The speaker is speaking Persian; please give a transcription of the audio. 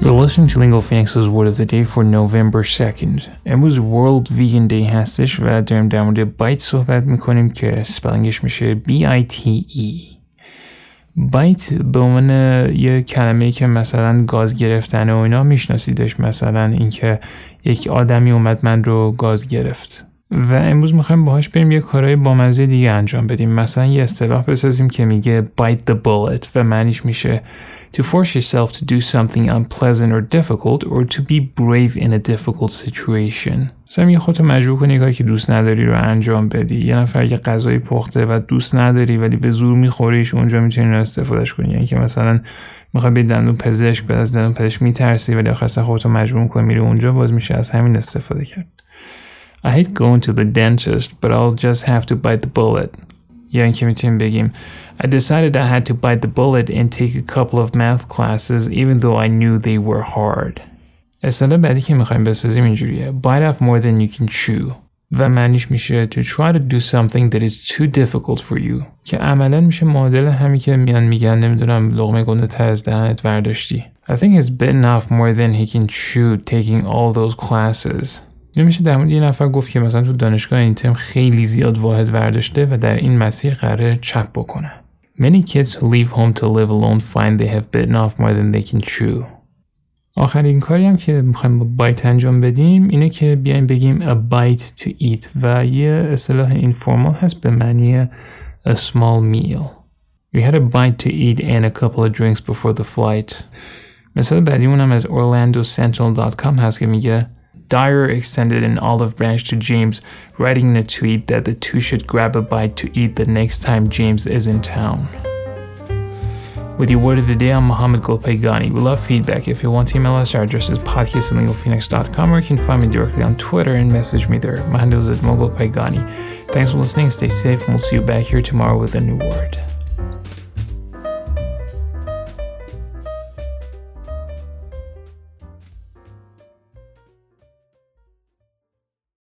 You're listening to Lingo Phoenix's Word of the Day for November 2nd. امروز World Vegan Day هستش و داریم در مورد بایت صحبت می‌کنیم که سپلنگش میشه B-I-T-E بایت به عنوان یه کلمه که مثلا گاز گرفتن و اینا میشناسیدش مثلا اینکه یک آدمی اومد من رو گاز گرفت و امروز می‌خوایم باهاش بریم یه کارهای بامزه دیگه انجام بدیم. مثلا یه اصطلاح بسازیم که میگه bite the bullet و معنیش میشه to force yourself to do something unpleasant or difficult or to be brave in a difficult situation. مثلا یه خودتو مجبور کنی کاری که دوست نداری رو انجام بدی. یه نفر یه غذایی پخته و دوست نداری ولی به زور میخوریش اونجا می‌تونی استفادهش کنی. یعنی که مثلا می‌خوای به دندون پزشک به از دندون پزشک میترسی ولی آخر خودتو مجبور کنی میری اونجا باز میشه از همین استفاده کرد. I hate going to the dentist but I'll just have to bite the bullet یا اینکه میتونیم بگیم I decided I had to bite the bullet and take a couple of math classes even though I knew they were hard. اصطلاح بعدی که میخوایم بسازیم اینجوریه bite off more than you can chew و معنیش میشه to try to do something that is too difficult for you که عملا میشه معادل همین که میان میگن نمیدونم لغمه گنده تر از دهنت ورداشتی I think he's bitten off more than he can chew taking all those classes اینو میشه در مورد یه نفر گفت که مثلا تو دانشگاه این ترم خیلی زیاد واحد ورداشته و در این مسیر قراره چپ بکنه Many kids who leave home to live alone find they have bitten off more than they can chew. آخرین کاری هم که می‌خوایم با بایت انجام بدیم اینه که بیایم بگیم a bite to eat و یه اصطلاح اینفورمال هست به معنی a small meal. We had a bite to eat and a couple of drinks before the flight. مثال بعدیمون هم از orlandocentral.com هست که میگه Dyer extended an olive branch to James, writing in a tweet that the two should grab a bite to eat the next time James is in town. With your word of the day, I'm Mohammed Golpaygani. We love feedback. If you want to email us, our address is podcast or you can find me directly on Twitter and message me there. My handle is at Mogul Paygani. Thanks for listening, stay safe, and we'll see you back here tomorrow with a new word.